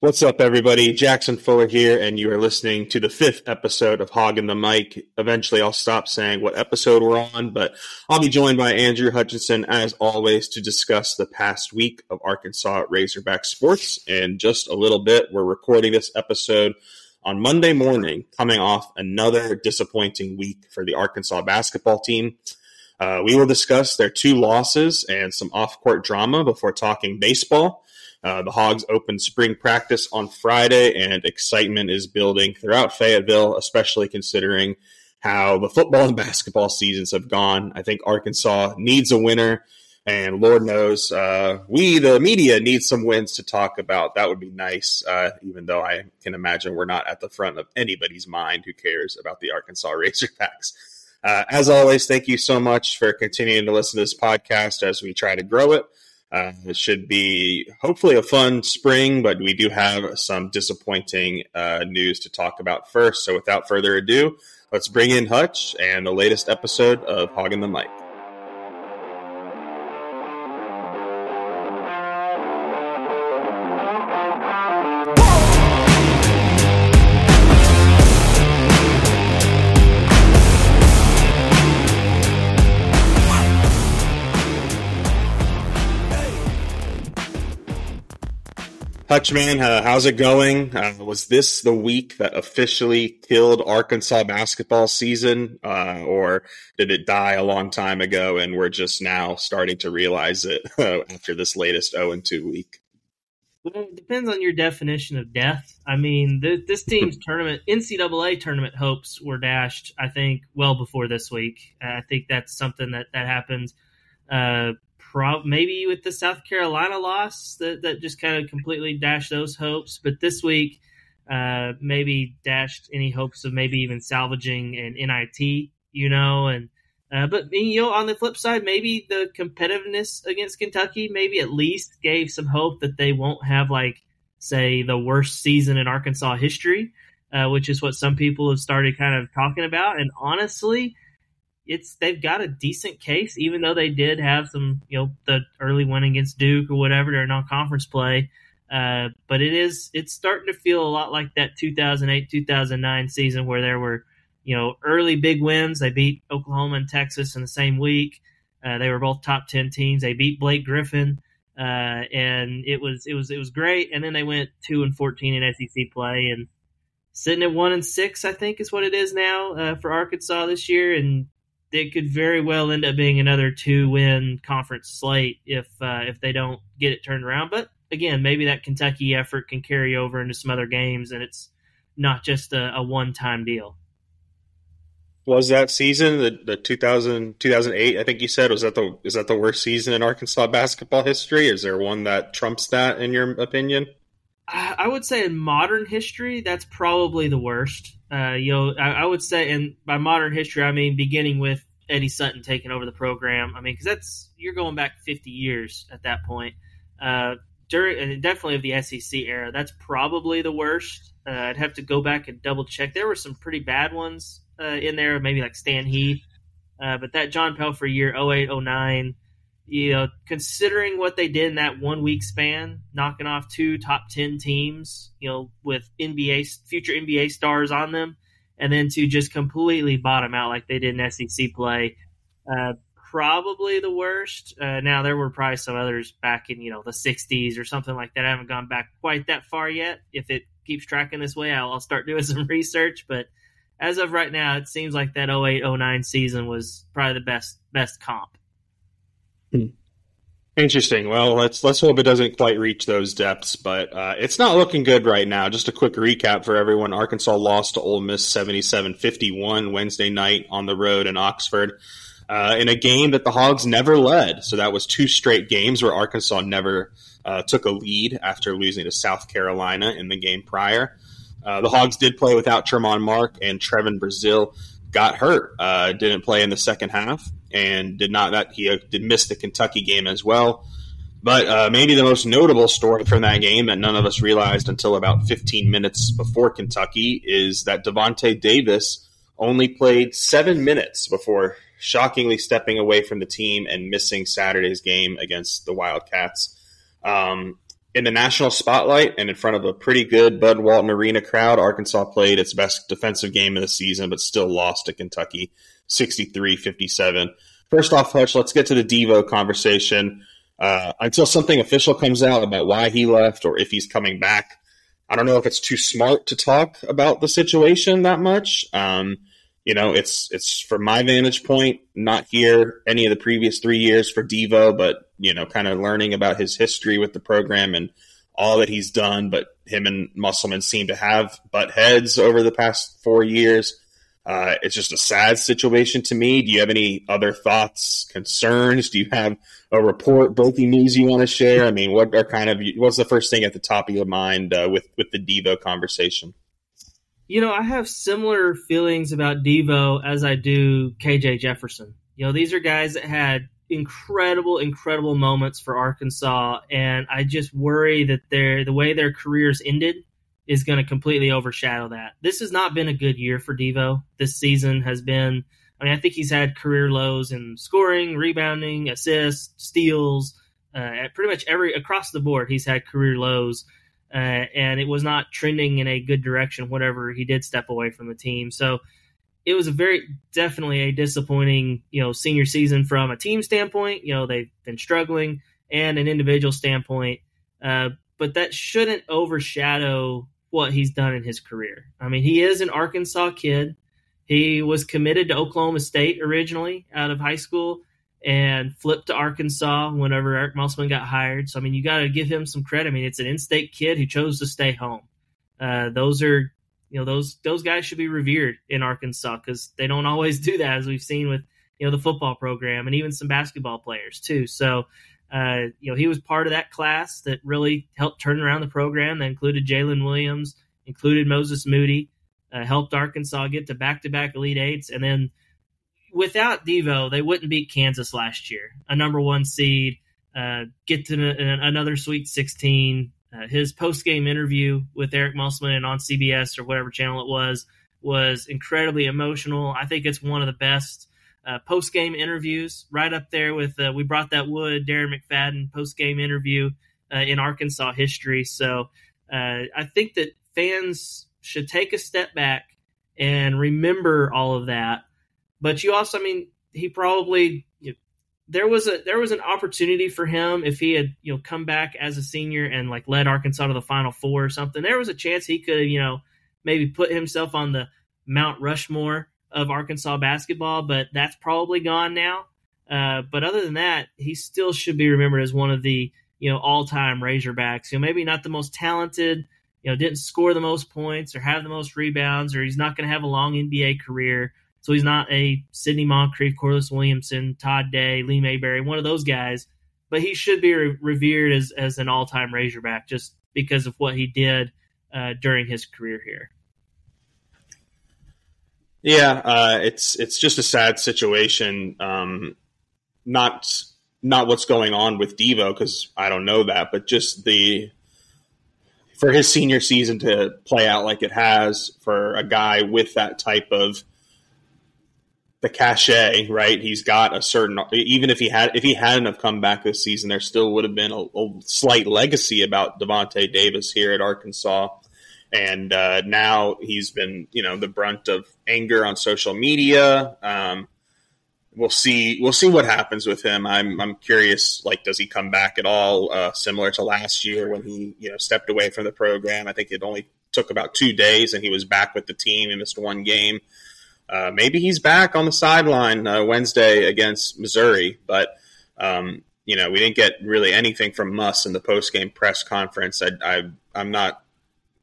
What's up, everybody? Jackson Fuller here, and you are listening to the fifth episode of Hogging the Mic. Eventually, I'll stop saying what episode we're on, but I'll be joined by Andrew Hutchinson, as always, to discuss the past week of Arkansas Razorback sports. And just a little bit, we're recording this episode on Monday morning, coming off another disappointing week for the Arkansas basketball team. Uh, we will discuss their two losses and some off court drama before talking baseball. Uh, the Hogs open spring practice on Friday, and excitement is building throughout Fayetteville, especially considering how the football and basketball seasons have gone. I think Arkansas needs a winner, and Lord knows uh, we, the media, need some wins to talk about. That would be nice, uh, even though I can imagine we're not at the front of anybody's mind who cares about the Arkansas Razorbacks. Uh, as always, thank you so much for continuing to listen to this podcast as we try to grow it. Uh, it should be hopefully a fun spring, but we do have some disappointing uh, news to talk about first. So without further ado, let's bring in Hutch and the latest episode of Hogging the Mic. Hutchman, uh, how's it going? Uh, was this the week that officially killed Arkansas basketball season, uh, or did it die a long time ago and we're just now starting to realize it uh, after this latest 0 and 2 week? Well, it depends on your definition of death. I mean, th- this team's tournament, NCAA tournament hopes were dashed, I think, well before this week. I think that's something that, that happens uh, prob- maybe with the South Carolina loss that, that just kind of completely dashed those hopes. But this week, uh, maybe dashed any hopes of maybe even salvaging an NIT, you know. And uh, but you know, on the flip side, maybe the competitiveness against Kentucky maybe at least gave some hope that they won't have like say the worst season in Arkansas history, uh, which is what some people have started kind of talking about. And honestly, it's they've got a decent case, even though they did have some, you know, the early win against Duke or whatever during non-conference play. Uh, but it is it's starting to feel a lot like that 2008 2009 season where there were you know early big wins. They beat Oklahoma and Texas in the same week. Uh, they were both top 10 teams. They beat Blake Griffin, uh, and it was it was it was great. And then they went two and 14 in SEC play and sitting at one and six, I think is what it is now uh, for Arkansas this year. And it could very well end up being another two win conference slate if uh, if they don't get it turned around. But again, maybe that Kentucky effort can carry over into some other games, and it's not just a, a one time deal. Was that season the, the 2000, 2008, I think you said was that the is that the worst season in Arkansas basketball history? Is there one that trumps that in your opinion? I would say in modern history, that's probably the worst. Uh, you know, I, I, would say, and by modern history, I mean beginning with Eddie Sutton taking over the program. I mean, because that's you're going back 50 years at that point. Uh, during and definitely of the SEC era, that's probably the worst. Uh, I'd have to go back and double check. There were some pretty bad ones uh, in there, maybe like Stan Heath, uh, but that John Pelphrey year 08, 09 you know, considering what they did in that one week span, knocking off two top 10 teams, you know, with NBA, future NBA stars on them, and then to just completely bottom out like they did in SEC play, uh, probably the worst. Uh, now, there were probably some others back in, you know, the 60s or something like that. I haven't gone back quite that far yet. If it keeps tracking this way, I'll, I'll start doing some research. But as of right now, it seems like that 08 09 season was probably the best, best comp. Hmm. Interesting. Well, let's let's hope it doesn't quite reach those depths, but uh, it's not looking good right now. Just a quick recap for everyone: Arkansas lost to Ole Miss 77-51 Wednesday night on the road in Oxford uh, in a game that the Hogs never led. So that was two straight games where Arkansas never uh, took a lead after losing to South Carolina in the game prior. Uh, the Hogs did play without Tramon Mark and Trevon Brazile got hurt. Uh, didn't play in the second half and did not that he uh, did miss the Kentucky game as well. But uh, maybe the most notable story from that game that none of us realized until about 15 minutes before Kentucky is that Davonte Davis only played seven minutes before shockingly stepping away from the team and missing Saturday's game against the Wildcats. Um, in the national spotlight and in front of a pretty good Bud Walton Arena crowd, Arkansas played its best defensive game of the season, but still lost to Kentucky 63 57. First off, Hutch, let's get to the Devo conversation. Uh, until something official comes out about why he left or if he's coming back, I don't know if it's too smart to talk about the situation that much. Um, you know, it's it's from my vantage point, not here any of the previous three years for Devo, but you know, kind of learning about his history with the program and all that he's done. But him and Musselman seem to have butt heads over the past four years. Uh, it's just a sad situation to me. Do you have any other thoughts, concerns? Do you have a report, breaking news you want to share? I mean, what are kind of what's the first thing at the top of your mind uh, with with the Devo conversation? You know, I have similar feelings about Devo as I do KJ Jefferson. You know, these are guys that had incredible, incredible moments for Arkansas, and I just worry that their the way their careers ended is going to completely overshadow that. This has not been a good year for Devo. This season has been. I mean, I think he's had career lows in scoring, rebounding, assists, steals, uh, pretty much every across the board. He's had career lows uh, and it was not trending in a good direction whatever he did step away from the team. So it was a very definitely a disappointing, you know, senior season from a team standpoint. You know, they've been struggling and an individual standpoint, uh, but that shouldn't overshadow what he's done in his career. I mean, he is an Arkansas kid. He was committed to Oklahoma State originally out of high school and flipped to Arkansas whenever Eric Musselman got hired. So I mean, you got to give him some credit. I mean, it's an in-state kid who chose to stay home. Uh, those are, you know, those those guys should be revered in Arkansas because they don't always do that, as we've seen with you know the football program and even some basketball players too. So. Uh, you know, he was part of that class that really helped turn around the program. That included Jalen Williams, included Moses Moody, uh, helped Arkansas get to back-to-back Elite Eights, and then without Devo, they wouldn't beat Kansas last year, a number one seed, uh, get to n- another Sweet 16. Uh, his post game interview with Eric Musselman on CBS or whatever channel it was was incredibly emotional. I think it's one of the best uh, post game interviews, right up there with uh, we brought that wood Darren McFadden post game interview uh, in Arkansas history. So uh, I think that fans should take a step back and remember all of that but you also, I mean, he probably you know, there was a there was an opportunity for him if he had you know come back as a senior and like led Arkansas to the Final Four or something. There was a chance he could have you know maybe put himself on the Mount Rushmore of Arkansas basketball, but that's probably gone now. Uh, but other than that, he still should be remembered as one of the you know all time Razorbacks. You know, maybe not the most talented, you know, didn't score the most points or have the most rebounds, or he's not going to have a long NBA career. So he's not a Sidney Moncrief, Corliss Williamson, Todd Day, Lee Mayberry, one of those guys. But he should be re- revered as, as an all time Razorback just because of what he did uh, during his career here. Yeah, uh, it's it's just a sad situation. Um, not not what's going on with Devo because I don't know that, but just the for his senior season to play out like it has for a guy with that type of the cachet, right? He's got a certain even if he had if he hadn't have come back this season, there still would have been a, a slight legacy about Davonte Davis here at Arkansas. And uh, now he's been, you know, the brunt of anger on social media. Um, we'll see. We'll see what happens with him. I'm, I'm curious. Like, does he come back at all? Uh, similar to last year when he, you know, stepped away from the program. I think it only took about two days, and he was back with the team. He missed one game. Uh, maybe he's back on the sideline uh, Wednesday against Missouri, but um, you know we didn't get really anything from Muss in the post game press conference. I, I, I'm not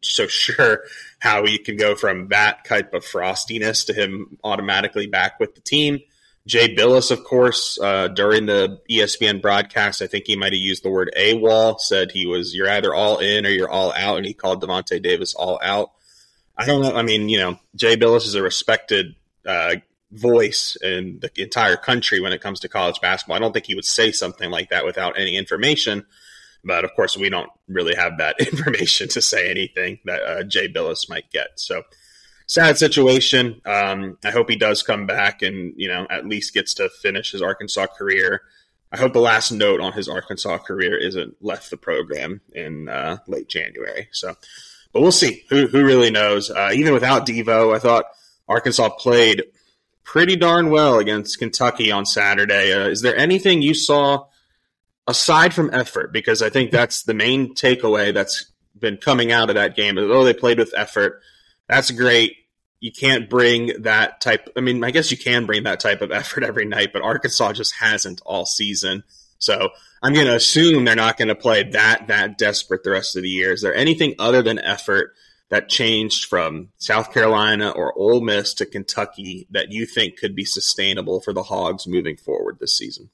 so sure how he can go from that type of frostiness to him automatically back with the team. Jay Bilas, of course, uh, during the ESPN broadcast, I think he might have used the word AWOL, said he was, you're either all in or you're all out, and he called Davonte Davis all out. I don't know. I mean, you know, Jay Bilas is a respected uh, voice in the entire country when it comes to college basketball. I don't think he would say something like that without any information. But of course, we don't really have that information to say anything that uh, Jay Bilas might get. So sad situation. Um, I hope he does come back and you know at least gets to finish his Arkansas career. I hope the last note on his Arkansas career isn't left the program in uh, late January. So, but we'll see. Who who really knows? Uh, even without Devo, I thought Arkansas played pretty darn well against Kentucky on Saturday. Uh, is there anything you saw aside from effort? Because I think that's the main takeaway that's been coming out of that game. Oh, they played with effort. That's great. You can't bring that type. I mean, I guess you can bring that type of effort every night, but Arkansas just hasn't all season. So I'm going to assume they're not going to play that that desperate the rest of the year. Is there anything other than effort that changed from South Carolina or Ole Miss to Kentucky that you think could be sustainable for the Hogs moving forward this season?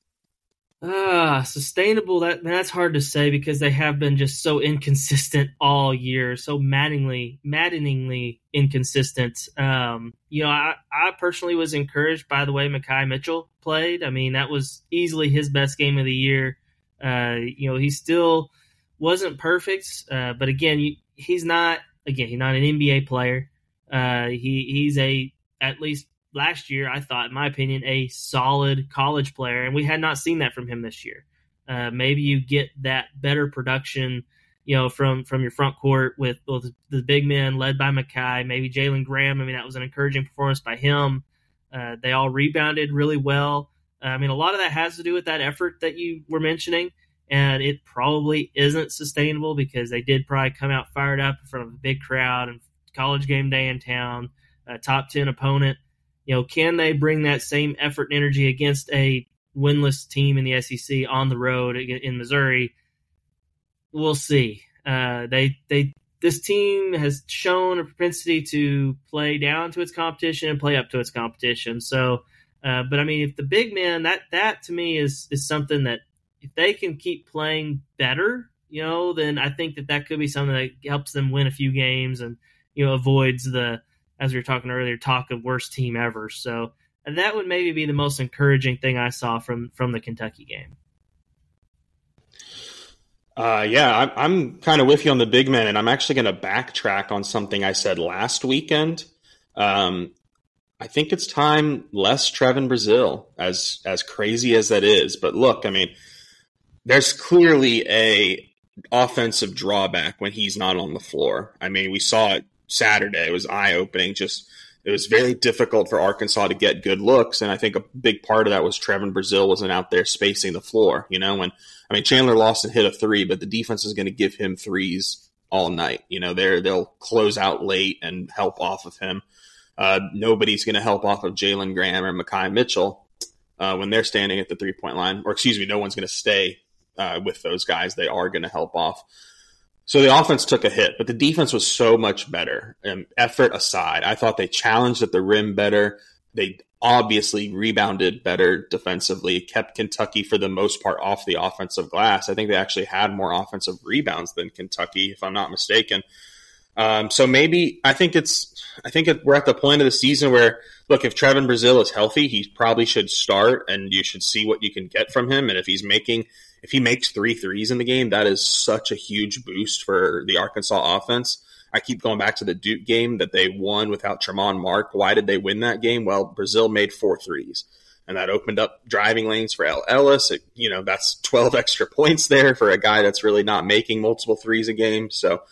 Ah, sustainable. That that's hard to say because they have been just so inconsistent all year, so maddeningly, maddeningly inconsistent. Um, you know, I, I personally was encouraged by the way Makhi Mitchell played. I mean, that was easily his best game of the year. Uh, you know, he still wasn't perfect, uh, but again, he's not again, he's not an NBA player. Uh, he he's a at least last year I thought, in my opinion, a solid college player, and we had not seen that from him this year. Uh, maybe you get that better production, you know, from from your front court with, with the big men led by Makhi, maybe Jalen Graham. I mean, that was an encouraging performance by him. Uh, they all rebounded really well. Uh, I mean, a lot of that has to do with that effort that you were mentioning and it probably isn't sustainable because they did probably come out fired up in front of a big crowd and college game day in town, a top 10 opponent. You know, can they bring that same effort and energy against a winless team in the SEC on the road in Missouri? We'll see. Uh, they they this team has shown a propensity to play down to its competition and play up to its competition. So, uh, but I mean, if the big man that that to me is is something that if they can keep playing better, you know, then I think that that could be something that helps them win a few games and you know avoids the as we were talking earlier talk of worst team ever. So that would maybe be the most encouraging thing I saw from from the Kentucky game. Uh, yeah, I'm, I'm kind of with you on the big men, and I'm actually going to backtrack on something I said last weekend. Um, I think it's time less Trevon Brazile, as as crazy as that is. But look, I mean, there's clearly a offensive drawback when he's not on the floor. I mean, we saw it Saturday. It was eye opening. Just it was very difficult for Arkansas to get good looks, and I think a big part of that was Trevon Brazile wasn't out there spacing the floor. You know, when I mean Chandler Lawson hit a three, but the defense is going to give him threes all night. You know, they they'll close out late and help off of him. Uh, nobody's going to help off of Jalen Graham or Makhi Mitchell uh, when they're standing at the three point line, or excuse me, no one's going to stay uh, with those guys. They are going to help off. So the offense took a hit, but the defense was so much better. And effort aside, I thought they challenged at the rim better. They obviously rebounded better defensively, kept Kentucky for the most part off the offensive glass. I think they actually had more offensive rebounds than Kentucky, if I'm not mistaken. Um, so maybe I think it's I think it, we're at the point of the season where look if Trevon Brazile is healthy, he probably should start, and you should see what you can get from him. And if he's making if he makes three threes in the game, that is such a huge boost for the Arkansas offense. I keep going back to the Duke game that they won without Tramon Mark. Why did they win that game? Well, Brazile made four threes, and that opened up driving lanes for El Ellis. It, you know, that's 12 extra points there for a guy that's really not making multiple threes a game. So,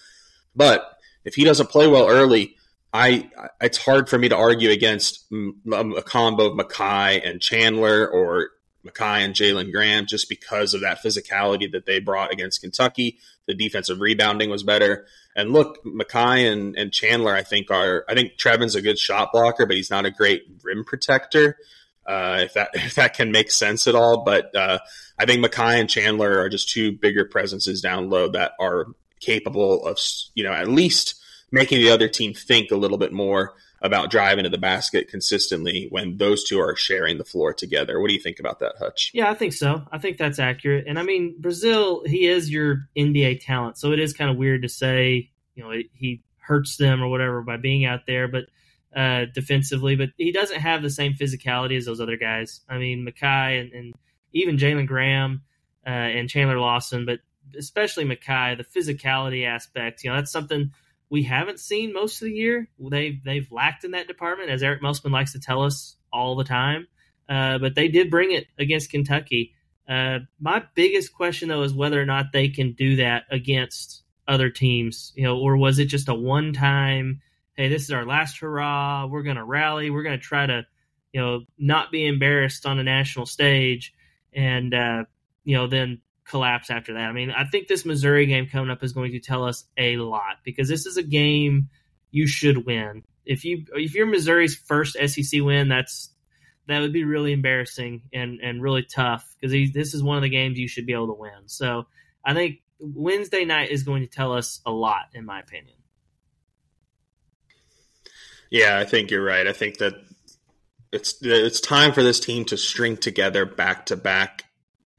but if he doesn't play well early, I it's hard for me to argue against a combo of Makhi and Chandler or Makhi and Jalen Graham just because of that physicality that they brought against Kentucky. The defensive rebounding was better. And look, Makhi and, and Chandler, I think are I think Trevon's a good shot blocker, but he's not a great rim protector. Uh, if that if that can make sense at all, but uh, I think Makhi and Chandler are just two bigger presences down low that are capable of you know at least making the other team think a little bit more about driving to the basket consistently when those two are sharing the floor together. What do you think about that, Hutch? Yeah, I think so. I think that's accurate. And I mean, Brazile, he is your NBA talent, so it is kind of weird to say, you know, he hurts them or whatever by being out there, but uh, defensively, but he doesn't have the same physicality as those other guys. I mean, Makhi and, and even Jalen Graham uh, and Chandler Lawson, but especially Makhi, the physicality aspect, you know, that's something – we haven't seen most of the year. They've they've lacked in that department, as Eric Musselman likes to tell us all the time. Uh, but they did bring it against Kentucky. Uh, my biggest question though is whether or not they can do that against other teams, you know, or was it just a one time, hey, this is our last hurrah, we're going to rally, we're going to try to, you know, not be embarrassed on a national stage and, uh, you know, then collapse after that. I mean, I think this Missouri game coming up is going to tell us a lot because this is a game you should win. If you if you're Missouri's first SEC win, that's that would be really embarrassing and and really tough because this is one of the games you should be able to win. So I think Wednesday night is going to tell us a lot, in my opinion. Yeah, I think you're right. I think that it's it's time for this team to string together back to back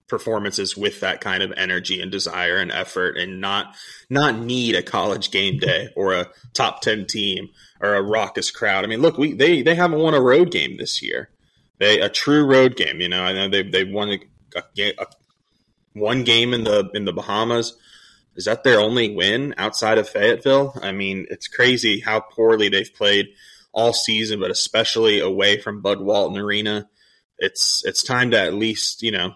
performances with that kind of energy and desire and effort and not not need a college game day or a top 10 team or a raucous crowd. I mean, look, we they they haven't won a road game this year. They a true road game, you know. I know they they won a, a, a one game in the in the Bahamas. Is that their only win outside of Fayetteville? I mean, it's crazy how poorly they've played all season, but especially away from Bud Walton Arena. It's it's time to at least you know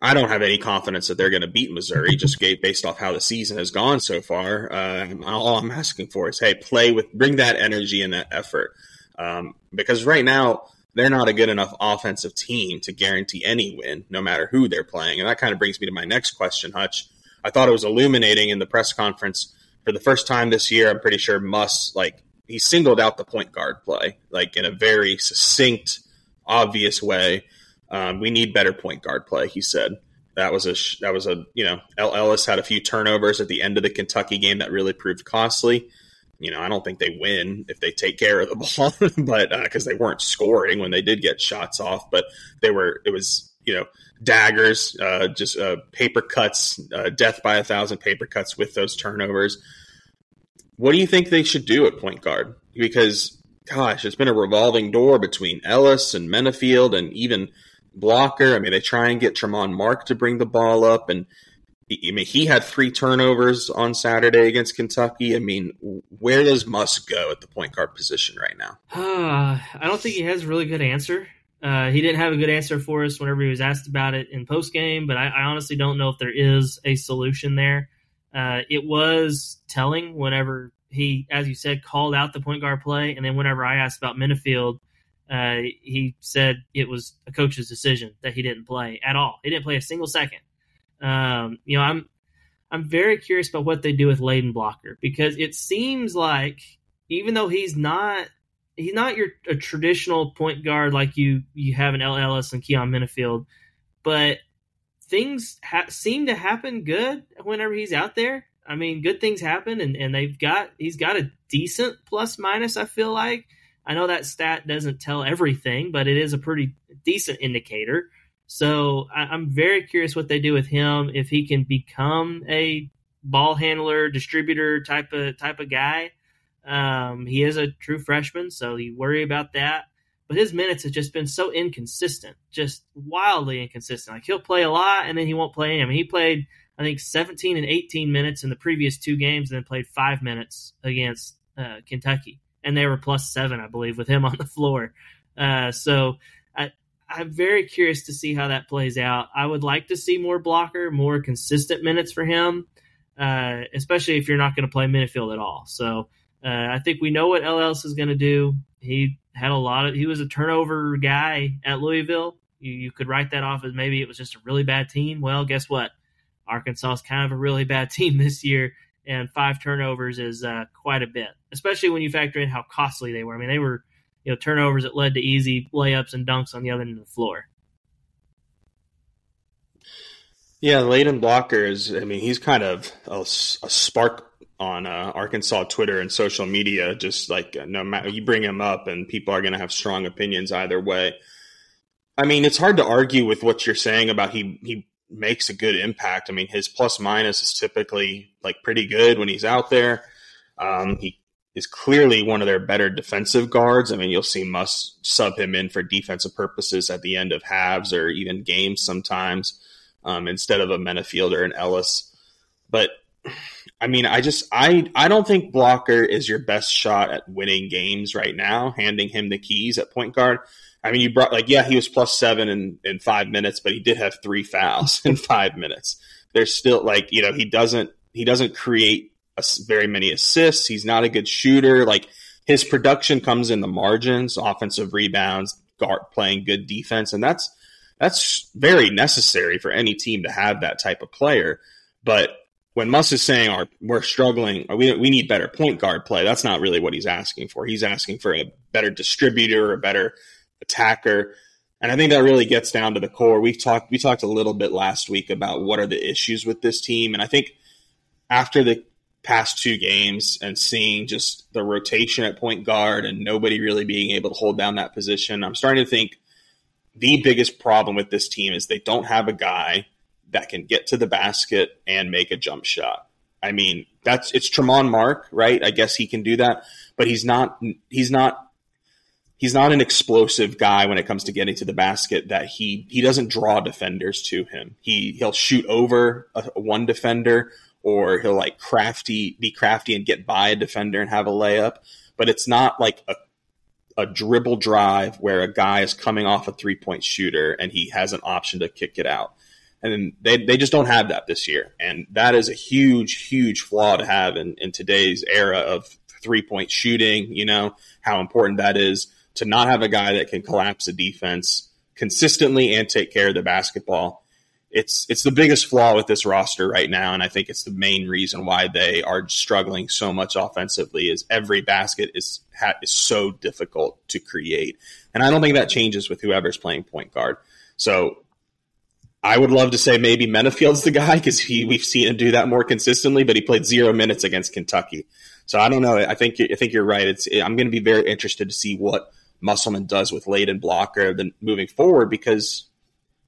I don't have any confidence that they're going to beat Missouri just based off how the season has gone so far. Uh, all I'm asking for is, hey, play with, bring that energy and that effort. Um, because right now, they're not a good enough offensive team to guarantee any win, no matter who they're playing. And that kind of brings me to my next question, Hutch. I thought it was illuminating in the press conference for the first time this year. I'm pretty sure Muss, like, he singled out the point guard play, like, in a very succinct, obvious way um, we need better point guard play, he said. That was a that was a you know El Ellis had a few turnovers at the end of the Kentucky game that really proved costly. You know, I don't think they win if they take care of the ball, but because uh, they weren't scoring when they did get shots off, but they were it was you know daggers, uh, just uh, paper cuts, uh, death by a thousand paper cuts with those turnovers. What do you think they should do at point guard? Because gosh, it's been a revolving door between Ellis and Menifield and even blocker. I mean, they try and get Tramon Mark to bring the ball up, and I mean, he had three turnovers on Saturday against Kentucky. I mean, where does Muss go at the point guard position right now? Uh, I don't think he has a really good answer. Uh, he didn't have a good answer for us whenever he was asked about it in post game, but I, I, honestly don't know if there is a solution there. Uh, it was telling whenever he, as you said, called out the point guard play, and then whenever I asked about Menifield, uh, he said it was a coach's decision that he didn't play at all. He didn't play a single second. Um, you know, I'm I'm very curious about what they do with Layden Blocker because it seems like even though he's not he's not your a traditional point guard like you you have in El Ellis and Keon Menifield, but things ha- seem to happen good whenever he's out there. I mean, good things happen, and, and they've got he's got a decent plus minus. I feel like I know that stat doesn't tell everything, but it is a pretty decent indicator. So I, am very curious what they do with him if he can become a ball handler, distributor type of type of guy. Um, he is a true freshman, so you worry about that. But his minutes have just been so inconsistent, just wildly inconsistent. Like he'll play a lot and then he won't play. any. I mean, he played I think 17 and 18 minutes in the previous two games, and then played five minutes against uh, Kentucky and they were plus seven, I believe, with him on the floor. Uh, so I, I'm very curious to see how that plays out. I would like to see more blocker, more consistent minutes for him, uh, especially if you're not going to play Menifield at all. So uh, I think we know what LLS is going to do. He had a lot of, he was a turnover guy at Louisville. You, you could write that off as maybe it was just a really bad team. Well, guess what? Arkansas is kind of a really bad team this year and five turnovers is uh, quite a bit, especially when you factor in how costly they were. I mean, they were you know turnovers that led to easy layups and dunks on the other end of the floor. Yeah, Layden Blocker is. I mean, he's kind of a, a spark on uh, Arkansas Twitter and social media. Just like uh, no matter you bring him up, and people are going to have strong opinions either way. I mean, it's hard to argue with what you're saying about he he makes a good impact. I mean, his plus minus is typically like pretty good when he's out there. Um, he is clearly one of their better defensive guards. I mean, you'll see Muss sub him in for defensive purposes at the end of halves or even games sometimes um, instead of a Menifield or an Ellis. But I mean, I just I I don't think Blocker is your best shot at winning games right now. Handing him the keys at point guard. I mean, you brought like yeah, he was plus seven in in five minutes, but he did have three fouls in five minutes. There's still like you know he doesn't he doesn't create very many assists. He's not a good shooter. Like his production comes in the margins, offensive rebounds, guard playing good defense, and that's that's very necessary for any team to have that type of player. But when Muss is saying our, we're struggling, we, we need better point guard play, that's not really what he's asking for. He's asking for a better distributor, a better attacker. And I think that really gets down to the core. We've talked we talked a little bit last week about what are the issues with this team. And I think after the past two games and seeing just the rotation at point guard and nobody really being able to hold down that position, I'm starting to think the biggest problem with this team is they don't have a guy that can get to the basket and make a jump shot. I mean, that's it's Tramon Mark, right? I guess he can do that, but he's not he's not he's not an explosive guy when it comes to getting to the basket that he he doesn't draw defenders to him. He he'll shoot over a, one defender or he'll like crafty be crafty and get by a defender and have a layup, but it's not like a a dribble drive where a guy is coming off a three point shooter and he has an option to kick it out. And they, they just don't have that this year. And that is a huge, huge flaw to have in, in today's era of three point shooting, you know, how important that is to not have a guy that can collapse a defense consistently and take care of the basketball. It's it's the biggest flaw with this roster right now, and I think it's the main reason why they are struggling so much offensively. Is every basket is is so difficult to create, and I don't think that changes with whoever's playing point guard. So I would love to say maybe Menifield's the guy because he we've seen him do that more consistently, but he played zero minutes against Kentucky. So I don't know. I think I think you're right. It's I'm going to be very interested to see what Musselman does with Layden Blocker then moving forward because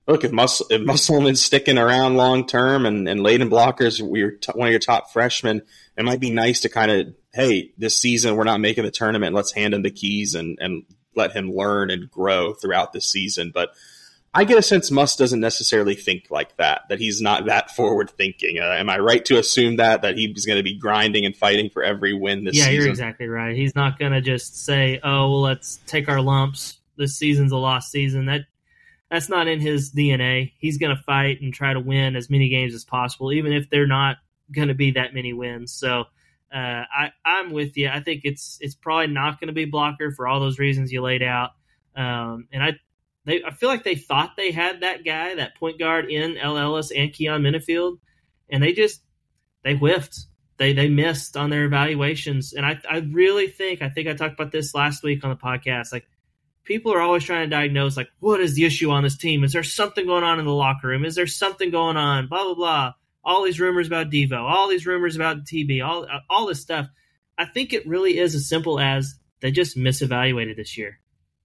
look if, Mus- if Musselman's sticking around long term and, and Layden Blocker's your t- one of your top freshmen, it might be nice to kind of hey this season we're not making the tournament let's hand him the keys and and let him learn and grow throughout the season but I get a sense Muss doesn't necessarily think like that, that he's not that forward thinking. Uh, am I right to assume that, that he's going to be grinding and fighting for every win this yeah, season? Yeah, you're exactly right. He's not going to just say, oh, well, let's take our lumps. This season's a lost season. That That's not in his DNA. He's going to fight and try to win as many games as possible, even if they're not going to be that many wins. So uh, I, I'm with you. I think it's it's probably not going to be blocker for all those reasons you laid out. Um, and I they, I feel like they thought they had that guy, that point guard in El Ellis and Keon Menifield, and they just they whiffed. They they missed on their evaluations, and I I really think I think I talked about this last week on the podcast. Like people are always trying to diagnose like what is the issue on this team? Is there something going on in the locker room? Is there something going on? Blah blah blah. All these rumors about Devo, all these rumors about TB, all all this stuff. I think it really is as simple as they just misevaluated this year.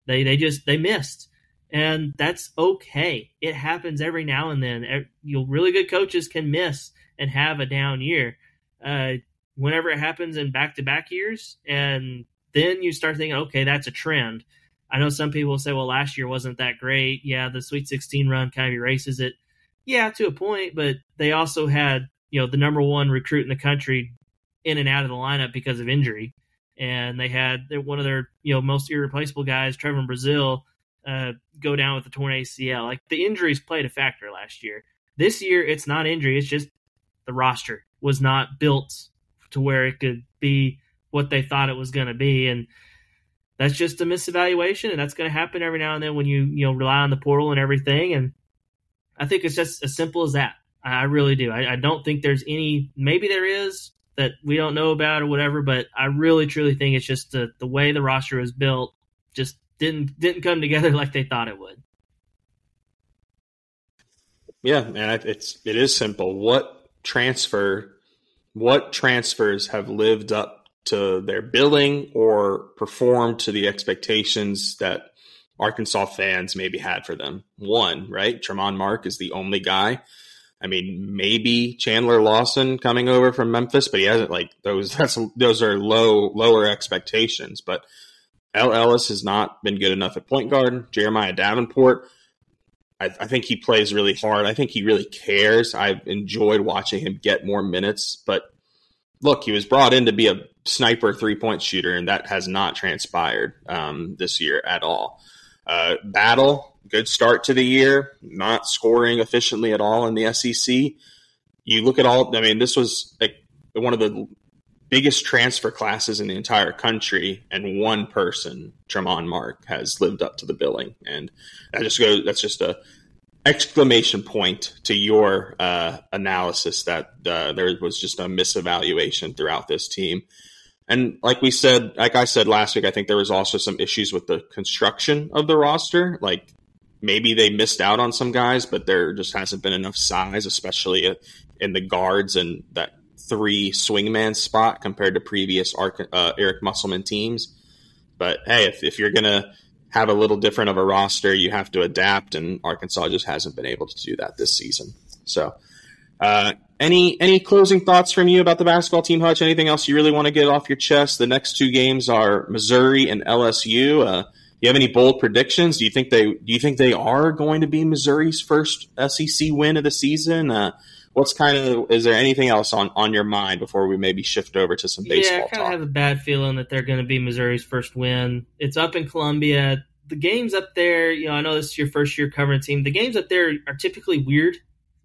They they just they missed and that's okay. It happens every now and then. You really good coaches can miss and have a down year. Uh, whenever it happens in back-to-back years, and then you start thinking, okay, that's a trend. I know some people say, well, last year wasn't that great. Yeah, the Sweet 16 run kind of erases it. Yeah, to a point, but they also had you know the number one recruit in the country in and out of the lineup because of injury, and they had one of their you know most irreplaceable guys, Trevon Brazile, uh, go down with a torn ACL. Like the injuries played a factor last year. This year, it's not injury; it's just the roster was not built to where it could be what they thought it was going to be, and that's just a misevaluation, and that's going to happen every now and then when you you know rely on the portal and everything. And I think it's just as simple as that. I really do. I, I don't think there's any. Maybe there is that we don't know about or whatever, but I really truly think it's just the the way the roster is built. Just didn't didn't come together like they thought it would. Yeah, and it's it is simple. What transfer, what transfers have lived up to their billing or performed to the expectations that Arkansas fans maybe had for them? One, right? Tramon Mark is the only guy. I mean, maybe Chandler Lawson coming over from Memphis, but he hasn't like those. That's those are low lower expectations, but El Ellis has not been good enough at point guard. Jeremiah Davenport, I, I, think he plays really hard. I think he really cares. I've enjoyed watching him get more minutes. But look, he was brought in to be a sniper three point shooter, and that has not transpired um, this year at all. uh, battle, good start to the year, not scoring efficiently at all in the SEC. You look at all, I mean, this was like one of the biggest transfer classes in the entire country, and one person, Tramon Mark, has lived up to the billing. And that just goes, that's just a exclamation point to your uh, analysis that uh, there was just a misevaluation throughout this team. And like we said, like I said last week, I think there was also some issues with the construction of the roster. Like maybe they missed out on some guys, but there just hasn't been enough size, especially in the guards and that three swingman spot compared to previous uh, Eric Musselman teams. But hey, if, if you're to have a little different of a roster, you have to adapt, and Arkansas just hasn't been able to do that this season. So, uh, any any closing thoughts from you about the basketball team, Hutch? Anything else you really want to get off your chest? The next two games are Missouri and LSU. Uh, you have any bold predictions? Do you think they do you think they are going to be Missouri's first SEC win of the season? Uh, what's kind of is there anything else on on your mind before we maybe shift over to some baseball? Yeah, I kind of have a bad feeling that they're going to be Missouri's first win. It's up in Columbia. The games up there, you know, I know this is your first year covering a team. The games up there are typically weird.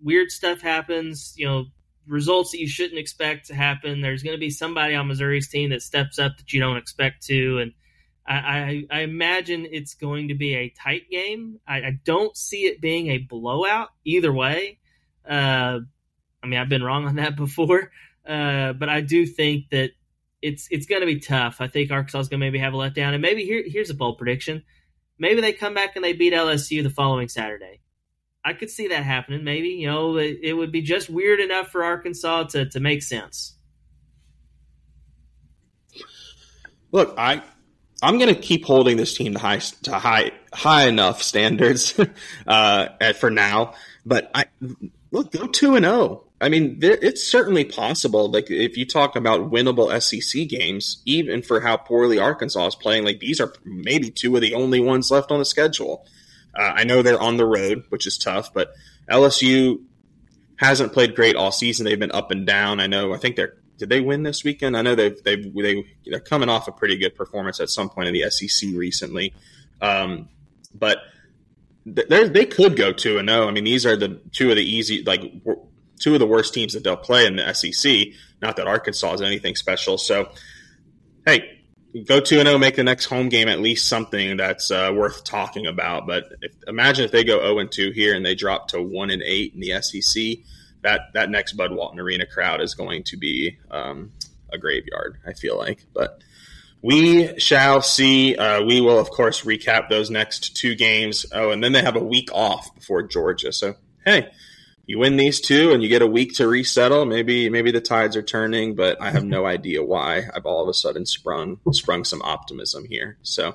Weird stuff happens. You know, results that you shouldn't expect to happen. There's going to be somebody on Missouri's team that steps up that you don't expect to, and I, I, I imagine it's going to be a tight game. I, I, don't see it being a blowout either way. Uh, I mean, I've been wrong on that before, uh, but I do think that it's it's going to be tough. I think Arkansas is going to maybe have a letdown, and maybe here here's a bold prediction: maybe they come back and they beat LSU the following Saturday. I could see that happening. Maybe you know it, it would be just weird enough for Arkansas to to make sense. Look, I I'm going to keep holding this team to high to high high enough standards uh, for now. But I look go two and zero. I mean, it's certainly possible. Like if you talk about winnable SEC games, even for how poorly Arkansas is playing, like these are maybe two of the only ones left on the schedule. Uh, I know they're on the road, which is tough, but LSU hasn't played great all season. They've been up and down. I know. I think they're did they win this weekend? I know they've they've they they're coming off a pretty good performance at some point in the SEC recently, um, but they they could go two and zero. Oh. I mean, these are the two of the easy like two of the worst teams that they'll play in the SEC. Not that Arkansas is anything special. So, hey, go two and zero, oh, make the next home game at least something that's uh, worth talking about. But if, imagine if they go zero and two here and they drop to one and eight in the SEC that that next Bud Walton Arena crowd is going to be um, a graveyard. I feel like, but we shall see. Uh, we will, of course, recap those next two games. Oh, and then they have a week off before Georgia. So hey, you win these two, and you get a week to resettle. Maybe maybe the tides are turning, but I have no idea why. I've all of a sudden sprung sprung some optimism here. So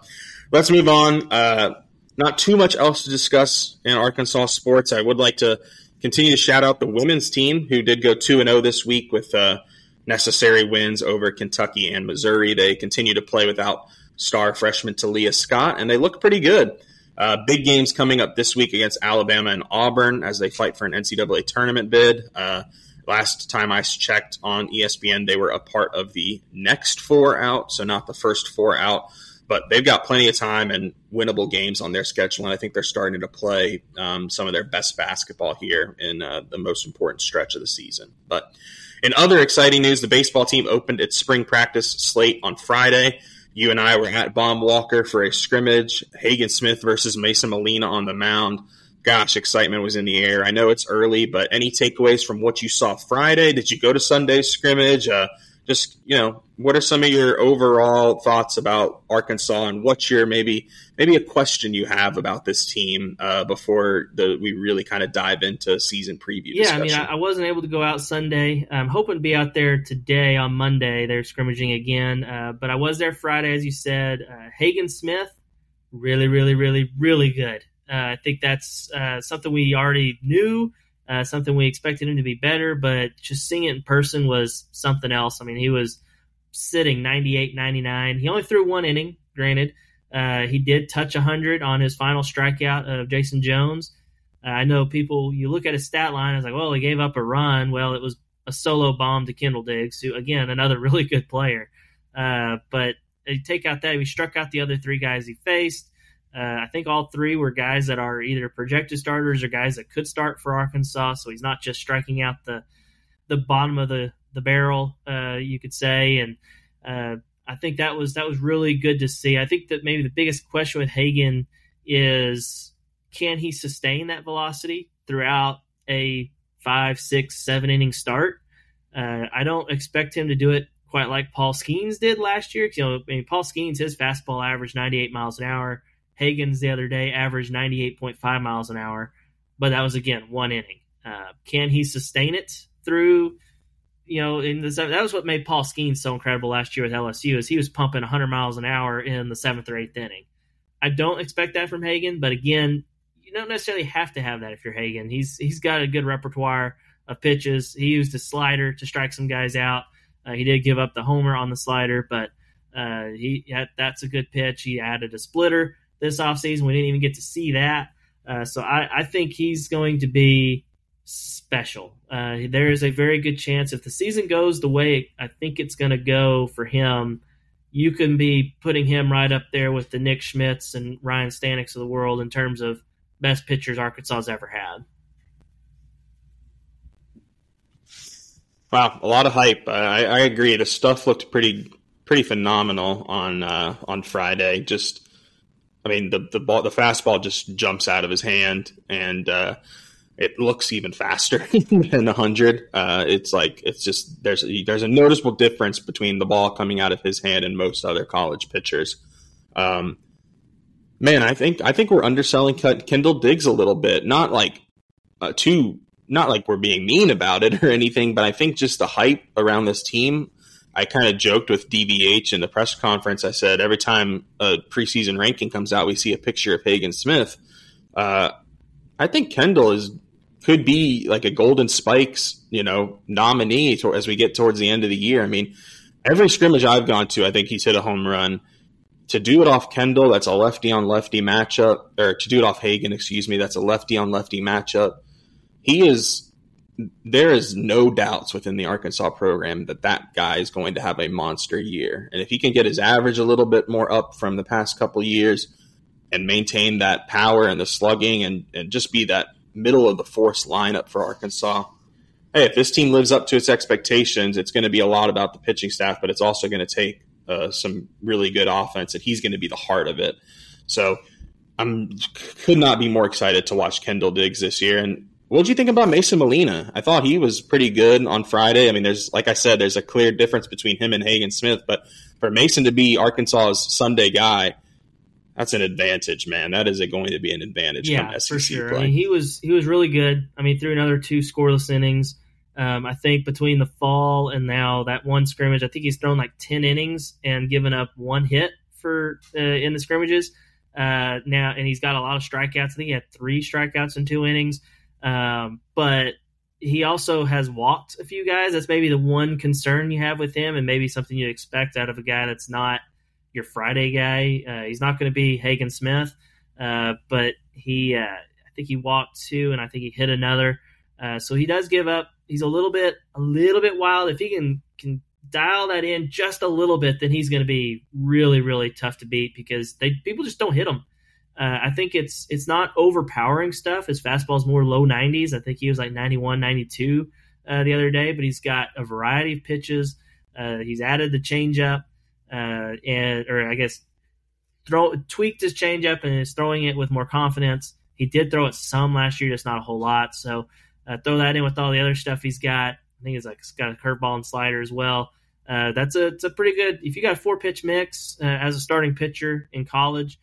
let's move on. Uh, not too much else to discuss in Arkansas sports. I would like to continue to shout out the women's team who did go 2 and 0 this week with uh, necessary wins over Kentucky and Missouri. They continue to play without star freshman Taliah Scott, and they look pretty good. Uh, big games coming up this week against Alabama and Auburn as they fight for an NCAA tournament bid. Uh, last time I checked on ESPN, they were a part of the next four out, so not the first four out but they've got plenty of time and winnable games on their schedule, and I think they're starting to play um, some of their best basketball here in uh, the most important stretch of the season. But in other exciting news, the baseball team opened its spring practice slate on Friday. You and I were at Baum-Walker for a scrimmage. Hagen Smith versus Mason Molina on the mound. Gosh, excitement was in the air. I know it's early, but any takeaways from what you saw Friday? Did you go to Sunday's scrimmage? Uh, just you know what are some of your overall thoughts about arkansas and what's your maybe maybe a question you have about this team uh, before the we really kind of dive into season preview yeah discussion. i mean I, I, wasn't able to go out sunday. I'm hoping to be out there today on monday. They're scrimmaging again uh, but i was there friday as you said. Uh, hagen smith really really really really good. Uh, i think that's uh, something we already knew uh, something we expected him to be better, but just seeing it in person was something else. I mean, he was sitting 98 99. He only threw one inning, granted. Uh, he did touch 100 on his final strikeout of Jason Jones. Uh, I know people, you look at his stat line, it's like, well, he gave up a run. Well, it was a solo bomb to Kendall Diggs, who, again, another really good player. Uh, but you take out that, he struck out the other three guys he faced. Uh, I think all three were guys that are either projected starters or guys that could start for Arkansas. So he's not just striking out the the bottom of the the barrel, uh, you could say. And uh, I think that was that was really good to see. I think that maybe the biggest question with Hagen is can he sustain that velocity throughout a five, six, seven inning start? Uh, I don't expect him to do it quite like Paul Skenes did last year. You know, I mean, Paul Skenes his fastball averaged 98 miles an hour. Hagen's the other day averaged 98.5 miles an hour, but that was again one inning. Uh, can he sustain it through? You know, in the that was what made Paul Skenes so incredible last year with LSU is he was pumping 100 miles an hour in the seventh or eighth inning. I don't expect that from Hagen, but again, you don't necessarily have to have that if you're Hagen. He's he's got a good repertoire of pitches. He used his slider to strike some guys out. Uh, he did give up the homer on the slider, but uh, he that's a good pitch. He added a splitter this offseason. We didn't even get to see that. Uh, so I, I, think he's going to be special. Uh, there is a very good chance if the season goes the way I think it's going to go for him, you can be putting him right up there with the Nick Schmidts and Ryan Staneks of the world in terms of best pitchers Arkansas's ever had. Wow, a lot of hype. I, I agree. The stuff looked pretty pretty phenomenal on uh, on Friday. Just I mean, the the ball, the fastball just jumps out of his hand, and uh, it looks even faster than hundred. Uh, it's like it's just there's a, there's a noticeable difference between the ball coming out of his hand and most other college pitchers. Um, man, I think I think we're underselling Kendall Diggs a little bit. Not like uh, too, not like we're being mean about it or anything, but I think just the hype around this team I kind of joked with DVH in the press conference. I said every time a preseason ranking comes out, we see a picture of Hagen Smith. Uh, I think Kendall is could be like a Golden Spikes, you know, nominee to, as we get towards the end of the year. I mean, every scrimmage I've gone to, I think he's hit a home run. To do it off Kendall, that's a lefty on lefty matchup, or to do it off Hagen, excuse me, that's a lefty on lefty matchup. He is there is no doubts within the Arkansas program that that guy is going to have a monster year. And if he can get his average a little bit more up from the past couple years and maintain that power and the slugging and, and just be that middle of the force lineup for Arkansas, hey, if this team lives up to its expectations, it's going to be a lot about the pitching staff, but it's also going to take uh, some really good offense, and he's going to be the heart of it. So I'm could not be more excited to watch Kendall Diggs this year. And what did you think about Mason Molina? I thought he was pretty good on Friday. I mean, there's like I said, there's a clear difference between him and Hagen Smith, but for Mason to be Arkansas's Sunday guy, that's an advantage, man. That is going to be an advantage. Yeah, for sure. Play. I mean, he was he was really good. I mean, through another two scoreless innings. Um, I think between the fall and now that one scrimmage, I think he's thrown like ten innings and given up one hit for uh, in the scrimmages. Uh, now, and he's got a lot of strikeouts. I think he had three strikeouts in two innings. Um, but he also has walked a few guys. That's maybe the one concern you have with him, and maybe something you'd expect out of a guy that's not your Friday guy. Uh, he's not going to be Hagen Smith, uh, but he, uh, I think he walked two, and I think he hit another. Uh, so he does give up. He's a little bit, a little bit wild. If he can can dial that in just a little bit, then he's going to be really, really tough to beat because they people just don't hit him. Uh, I think it's it's not overpowering stuff. His fastball is more low 90s. I think he was like 91, 92 uh, the other day, but he's got a variety of pitches. Uh, he's added the changeup, uh, and or I guess throw tweaked his changeup and is throwing it with more confidence. He did throw it some last year, just not a whole lot. So uh, throw that in with all the other stuff he's got. I think he's like got a curveball and slider as well. Uh, that's a it's a pretty good. If you got a four pitch mix as a starting pitcher in college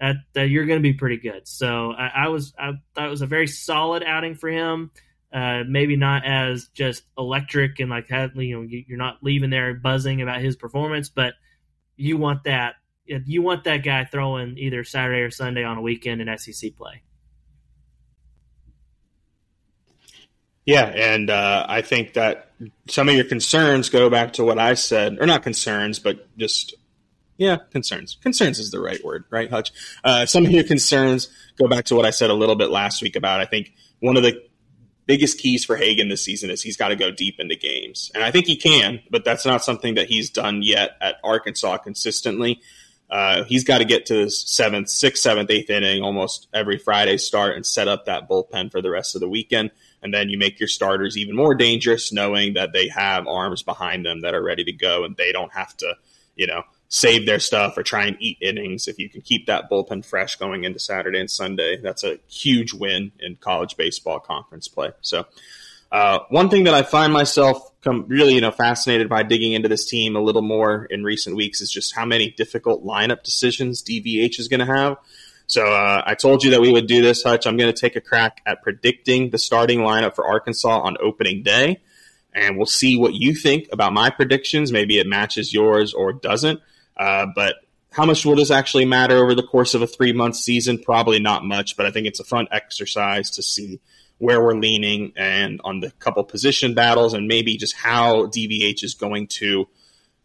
that, that you're going to be pretty good. So I, I, was I thought it was a very solid outing for him. Uh, maybe not as just electric and like you know you're not leaving there buzzing about his performance, but you want that you want that guy throwing either Saturday or Sunday on a weekend in SEC play. Yeah, and uh, I think that some of your concerns go back to what I said, or not concerns, but just yeah, concerns. Concerns is the right word, right, Hutch? Uh, some of your concerns go back to what I said a little bit last week about I think one of the biggest keys for Hagen this season is he's got to go deep into games. And I think he can, but that's not something that he's done yet at Arkansas consistently. uh, he's got to get to his seventh, sixth, seventh, eighth inning almost every Friday start and set up that bullpen for the rest of the weekend. And then you make your starters even more dangerous, knowing that they have arms behind them that are ready to go and they don't have to, you know, save their stuff or try and eat innings. If you can keep that bullpen fresh going into Saturday and Sunday, that's a huge win in college baseball conference play. So, uh, one thing that I find myself come really, you know, fascinated by digging into this team a little more in recent weeks is just how many difficult lineup decisions DVH is going to have. So uh, I told you that we would do this, Hutch. I'm going to take a crack at predicting the starting lineup for Arkansas on opening day, and we'll see what you think about my predictions. Maybe it matches yours or doesn't. Uh, but how much will this actually matter over the course of a three month season? Probably not much, but I think it's a fun exercise to see where we're leaning and on the couple position battles and maybe just how DVH is going to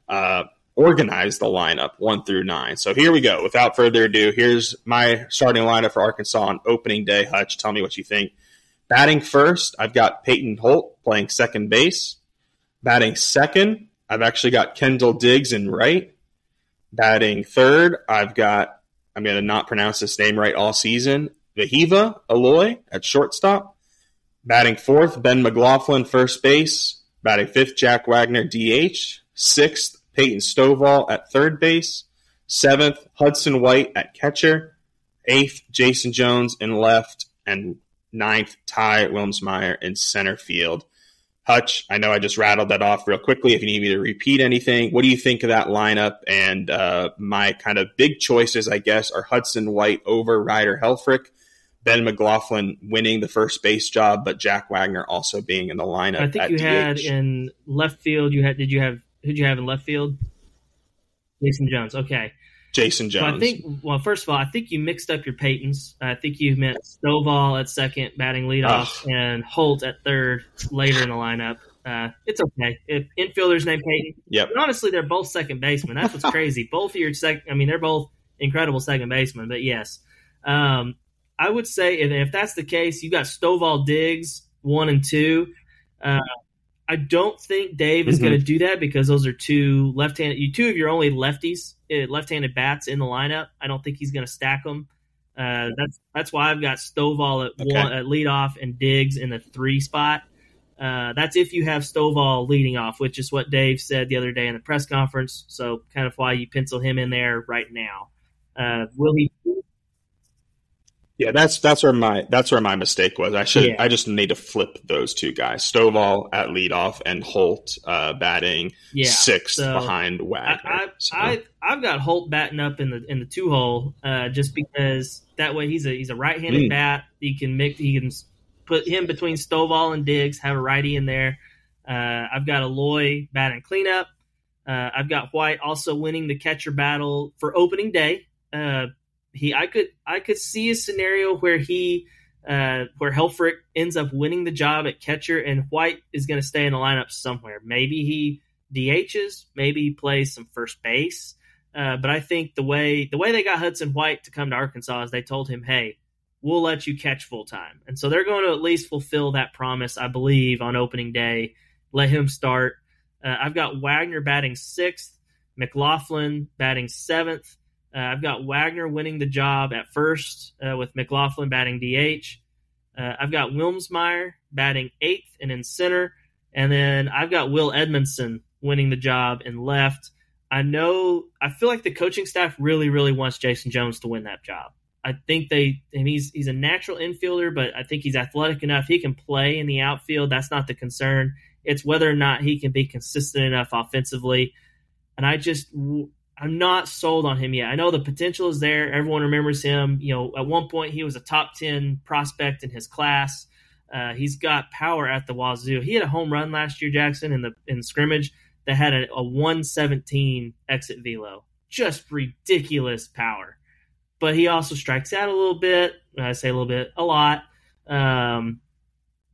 uh, organize the lineup one through nine. So here we go. Without further ado, here's my starting lineup for Arkansas on opening day. Hutch, tell me what you think. Batting first, I've got Peyton Holt playing second base. Batting second, I've actually got Kendall Diggs in right. Batting third, I've got, I'm going to not pronounce this name right all season, Wehiwa Aloy at shortstop. Batting fourth, Ben McLaughlin, first base. Batting fifth, Jack Wagner, DH. Sixth, Peyton Stovall at third base. Seventh, Hudson White at catcher. Eighth, Jason Jones in left. And ninth, Ty Wilmsmeyer in center field. Hutch, I know I just rattled that off real quickly. If you need me to repeat anything, what do you think of that lineup? And uh, my kind of big choices, I guess, are Hudson White over Ryder Helfrich, Ben McLaughlin winning the first base job, but Jack Wagner also being in the lineup. I think you DH. had in left field. You had did you have who'd you have in left field? Jason Jones. Okay. Jason Jones. Well, I think. Well, first of all, I think you mixed up your Peytons. I think you meant Stovall at second, batting leadoff, Ugh. and Holt at third later in the lineup. Uh, it's okay. If infielders named Peyton, Yep. and honestly, they're both second basemen. That's what's crazy. Both of your second. I mean, they're both incredible second basemen. But yes, um, I would say if, if that's the case, you got Stovall, Diggs one and two. Uh, I don't think Dave is Mhm. going to do that because those are two left-handed. You two of your only lefties, left-handed bats in the lineup. I don't think he's going to stack them. Uh, that's that's why I've got Stovall at Okay. one at leadoff and Diggs in the three spot. Uh, that's if you have Stovall leading off, which is what Dave said the other day in the press conference. So kind of why you pencil him in there right now. Uh, will he? Yeah, that's that's where my that's where my mistake was. I should Yeah. I just need to flip those two guys. Stovall at leadoff and Holt uh, batting Yeah, sixth so behind Wagner. I, I, So- I I've got Holt batting up in the in the two hole, uh, just because that way he's a he's a right handed Mm. bat. He can mix he can put him between Stovall and Diggs, have a righty in there. Uh, I've got Aloy batting cleanup. Uh, I've got White also winning the catcher battle for opening day. Uh, he I could I could see a scenario where he uh, where Helfrich ends up winning the job at catcher and White is going to stay in the lineup somewhere. Maybe he DHs, maybe he plays some first base. Uh, but I think the way the way they got Hudson White to come to Arkansas is they told him, "Hey, we'll let you catch full time," and so they're going to at least fulfill that promise, I believe, on opening day. Let him start. Uh, I've got Wagner batting sixth, McLaughlin batting seventh. Uh, I've got Wagner winning the job at first uh, with McLaughlin batting DH. Uh, I've got Wilmsmeyer batting eighth and in center. And then I've got Will Edmondson winning the job in left. I know, I feel like the coaching staff really, really wants Jason Jones to win that job. I think they, and he's he's a natural infielder, but I think he's athletic enough. He can play in the outfield. That's not the concern. It's whether or not he can be consistent enough offensively. And I just, I'm not sold on him yet. I know the potential is there. Everyone remembers him. You know, at one point he was a top 10 prospect in his class. Uh, he's got power at the wazoo. He had a home run last year, Jackson, in the in scrimmage that had a, a 117 exit velo. Just ridiculous power. But he also strikes out a little bit. I say a little bit, a lot. Um,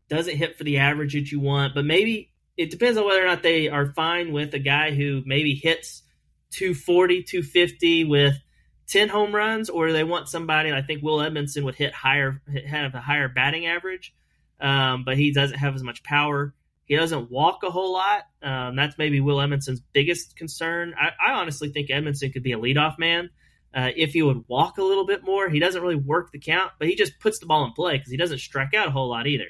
doesn't hit for the average that you want, but maybe it depends on whether or not they are fine with a guy who maybe hits 240, 250 with 10 home runs, or they want somebody, I think Will Edmondson would hit higher, have a higher batting average, um, but he doesn't have as much power. He doesn't walk a whole lot. Um, that's maybe Will Edmondson's biggest concern. I, I, honestly think Edmondson could be a leadoff man uh, if he would walk a little bit more. He doesn't really work the count, but he just puts the ball in play because he doesn't strike out a whole lot either.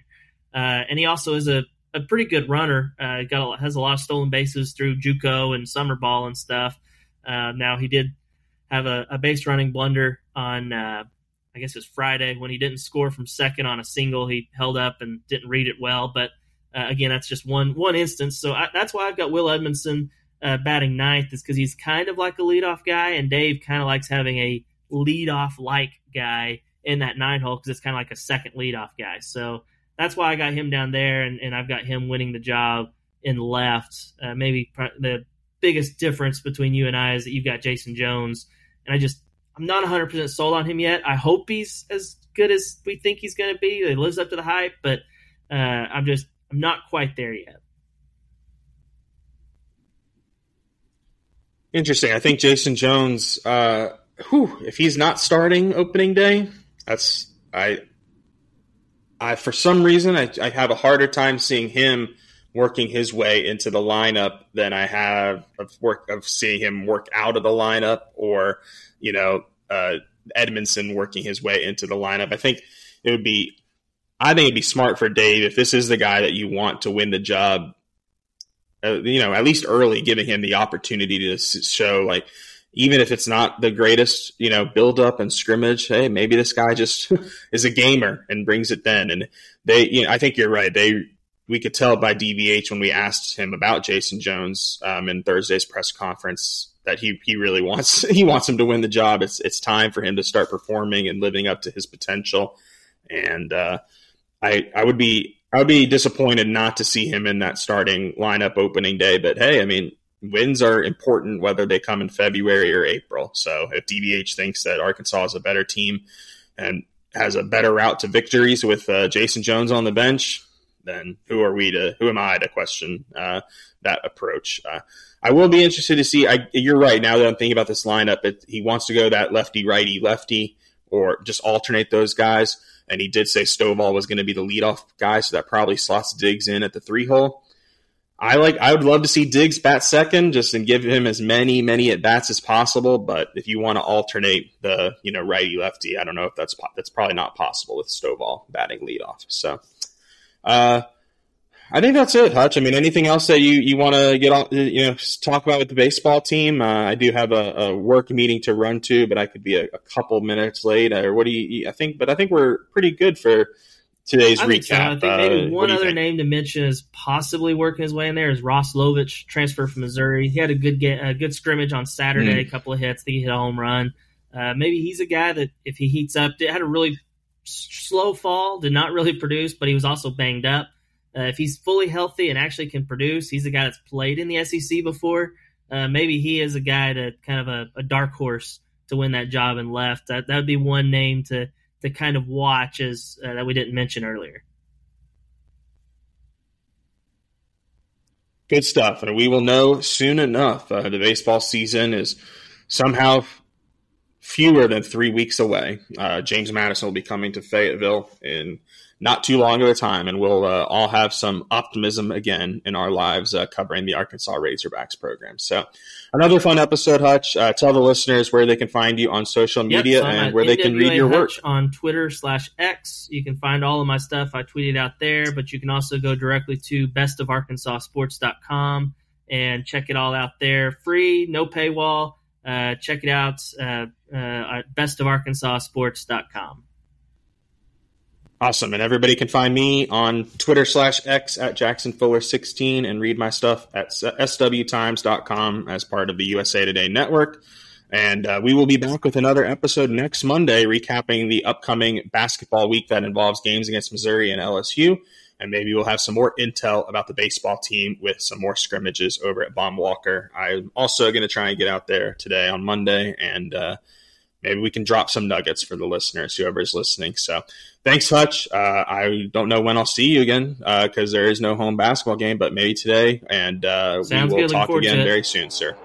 Uh, and he also is a, a pretty good runner. Uh, got a, has a lot of stolen bases through JUCO and summer ball and stuff. Uh, now he did have a, a, base running blunder on uh, I guess it was Friday when he didn't score from second on a single. He held up and didn't read it well, but uh, again, that's just one one instance. So I, that's why I've got Will Edmondson uh, batting ninth, is because he's kind of like a leadoff guy, and Dave kind of likes having a leadoff like guy in that nine hole because it's kind of like a second leadoff guy. So that's why I got him down there, and, and I've got him winning the job in left. Uh, maybe the biggest difference between you and I is that you've got Jason Jones, and I just I'm not 100 percent sold on him yet. I hope he's as good as we think he's going to be. He lives up to the hype, but uh, I'm just I'm not quite there yet. Interesting. I think Jason Jones, uh, whew, if he's not starting opening day, that's I. I for some reason I, I have a harder time seeing him working his way into the lineup than I have of work of seeing him work out of the lineup or you know uh, Edmondson working his way into the lineup. I think it would be I think it'd be smart for Dave if this is the guy that you want to win the job. Uh, you know, at least early, giving him the opportunity to show, like, even if it's not the greatest, you know, build up and scrimmage. Hey, maybe this guy just is a gamer and brings it then. And they, you know, I think you're right. They, we could tell by DVH when we asked him about Jason Jones um, in Thursday's press conference that he he really wants he wants him to win the job. It's it's time for him to start performing and living up to his potential. And uh, I I would be I would be disappointed not to see him in that starting lineup opening day. But hey, I mean, wins are important whether they come in February or April. So if DVH thinks that Arkansas is a better team and has a better route to victories with uh, Jason Jones on the bench, then who are we to who am I to question uh, that approach? Uh, I will be interested to see. I, you're right. Now that I'm thinking about this lineup, it, he wants to go that lefty righty lefty or just alternate those guys and he did say Stovall was going to be the leadoff guy, so that probably slots Diggs in at the three hole. I like. I would love to see Diggs bat second, just and give him as many many at bats as possible. But if you want to alternate the you know righty lefty, I don't know if that's that's probably not possible with Stovall batting leadoff. So, uh, I think that's it, Hutch. I mean, anything else that you, you want to get on, you know, talk about with the baseball team? Uh, I do have a, a, work meeting to run to, but I could be a, a, couple minutes late. Or what do you? I think, but I think we're pretty good for today's I recap. So. I think maybe uh, one other think? name to mention is possibly working his way in there is Ross Lovich, transfer from Missouri. He had a good get, a good scrimmage on Saturday, mm. a couple of hits. I think he hit a home run. Uh, maybe he's a guy that if he heats up, had a really slow fall, did not really produce, but he was also banged up. Uh, if he's fully healthy and actually can produce, he's a guy that's played in the SEC before. Uh, maybe he is a guy to kind of a, a, dark horse to win that job and left. That that would be one name to to kind of watch as uh, that we didn't mention earlier. Good stuff, and we will know soon enough. Uh, the baseball season is somehow fewer than three weeks away. Uh, James Madison will be coming to Fayetteville in not too long of a time, and we'll uh, all have some optimism again in our lives uh, covering the Arkansas Razorbacks program. So, another fun episode, Hutch. Uh, tell the listeners where they can find you on social media yep, so and where they can read your Hutch work on Twitter slash X. You can find all of my stuff. I tweeted out there, but you can also go directly to bestofarkansassports.com and check it all out there, free, no paywall. Uh, check it out uh, uh, at bestofarkansassports.com. Awesome. And everybody can find me on Twitter slash X at Jackson Fuller 16 and read my stuff at swtimes.com as part of the USA Today network. And uh, we will be back with another episode next Monday, recapping the upcoming basketball week that involves games against Missouri and LSU. And maybe we'll have some more intel about the baseball team with some more scrimmages over at Baum-Walker. I'm also going to try and get out there today on Monday and uh, maybe we can drop some nuggets for the listeners, whoever's listening. So thanks, Hutch. Uh, I don't know when I'll see you again because uh, there is no home basketball game, but maybe today. And uh, we will talk again very soon, sir.